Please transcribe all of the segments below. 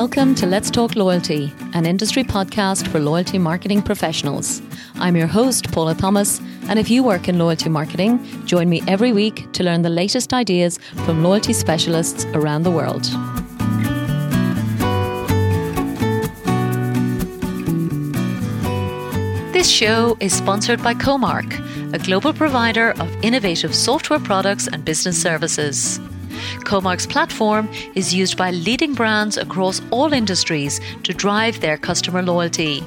Welcome to Let's Talk Loyalty, an industry podcast for loyalty marketing professionals. I'm your host, Paula Thomas, and if you work in loyalty marketing, join me every week to learn the latest ideas from loyalty specialists around the world. This show is sponsored by Comarch, a global provider of innovative software products and business services. Comarch's platform is used by leading brands across all industries to drive their customer loyalty.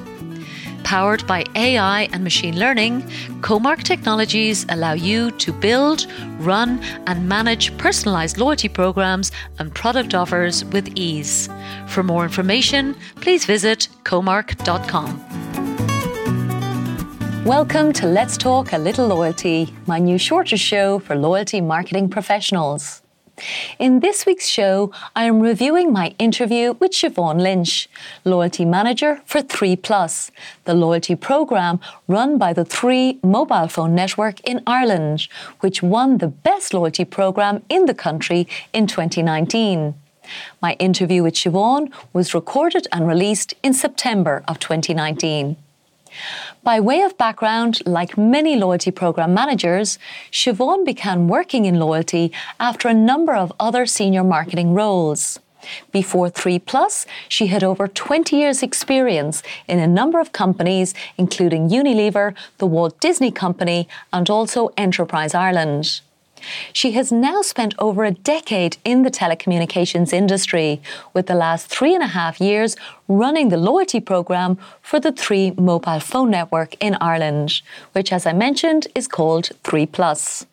Powered by AI and machine learning, Comarch technologies allow you to build, run, and manage personalized loyalty programs and product offers with ease. For more information, please visit comarch.com. Welcome to Let's Talk a Little Loyalty, my new shorter show for loyalty marketing professionals. In this week's show, I am reviewing my interview with Siobhan Lynch, Loyalty Manager for 3 Plus, the loyalty programme run by the 3 mobile phone network in Ireland, which won the best loyalty programme in the country in 2019. My interview with Siobhan was recorded and released in September of 2019. By way of background, like many loyalty program managers, Siobhan began working in loyalty after a number of other senior marketing roles. Before 3 Plus, she had over 20 years' experience in a number of companies, including Unilever, the Walt Disney Company, and also Enterprise Ireland. She has now spent over a decade in the telecommunications industry, with the last three and a half years running the loyalty programme for the 3 mobile phone network in Ireland, which, as I mentioned, is called 3 Plus.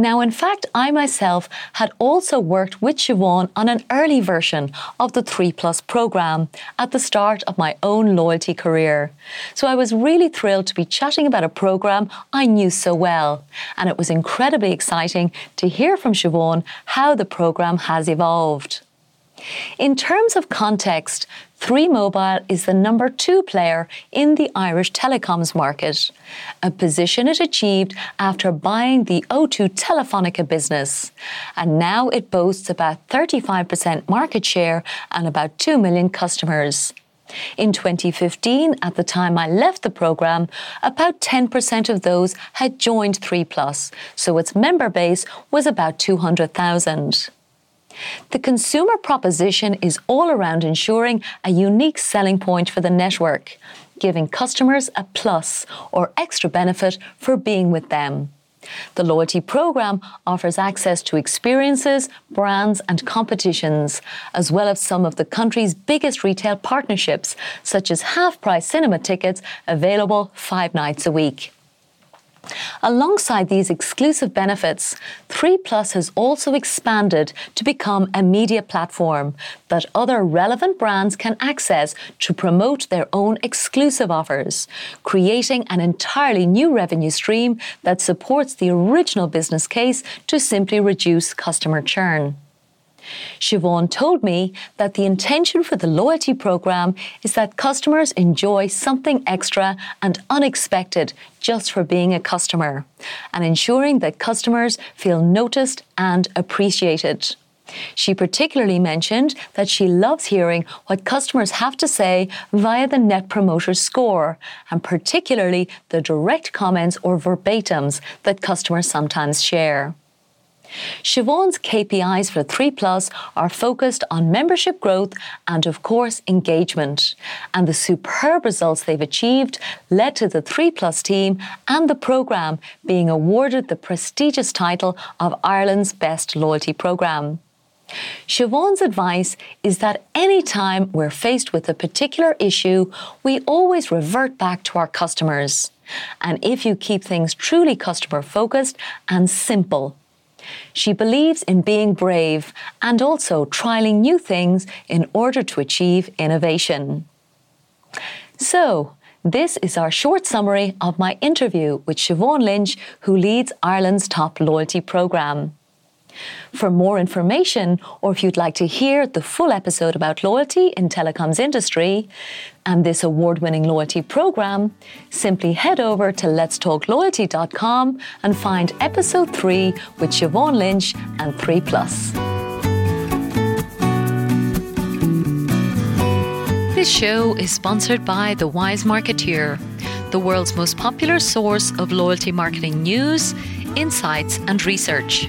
Now, in fact, I myself had also worked with Siobhan on an early version of the 3 Plus program at the start of my own loyalty career. So I was really thrilled to be chatting about a program I knew so well. And it was incredibly exciting to hear from Siobhan how the program has evolved. In terms of context, 3 Mobile is the number two player in the Irish telecoms market, a position it achieved after buying the O2 Telefonica business. And now it boasts about 35% market share and about 2 million customers. In 2015, at the time I left the program, about 10% of those had joined 3 Plus, so its member base was about 200,000. The consumer proposition is all around ensuring a unique selling point for the network, giving customers a plus or extra benefit for being with them. The loyalty program offers access to experiences, brands, and competitions, as well as some of the country's biggest retail partnerships, such as half price cinema tickets available five nights a week. Alongside these exclusive benefits, 3 Plus has also expanded to become a media platform that other relevant brands can access to promote their own exclusive offers, creating an entirely new revenue stream that supports the original business case to simply reduce customer churn. Siobhan told me that the intention for the loyalty program is that customers enjoy something extra and unexpected just for being a customer, and ensuring that customers feel noticed and appreciated. She particularly mentioned that she loves hearing what customers have to say via the Net Promoter Score, and particularly the direct comments or verbatims that customers sometimes share. Siobhan's KPIs for 3 Plus are focused on membership growth and, of course, engagement. And the superb results they've achieved led to the 3 Plus team and the programme being awarded the prestigious title of Ireland's Best Loyalty Programme. Siobhan's advice is that any time we're faced with a particular issue, we always revert back to our customers. And if you keep things truly customer focused and simple, she believes in being brave and also trialing new things in order to achieve innovation. So, this is our short summary of my interview with Siobhan Lynch, who leads Ireland's top loyalty programme. For more information, or if you'd like to hear the full episode about loyalty in telecoms industry and this award-winning loyalty program, simply head over to letstalkloyalty.com and find episode 3 with Siobhan Lynch and 3 Plus. This show is sponsored by The Wise Marketeer, the world's most popular source of loyalty marketing news, insights, and research.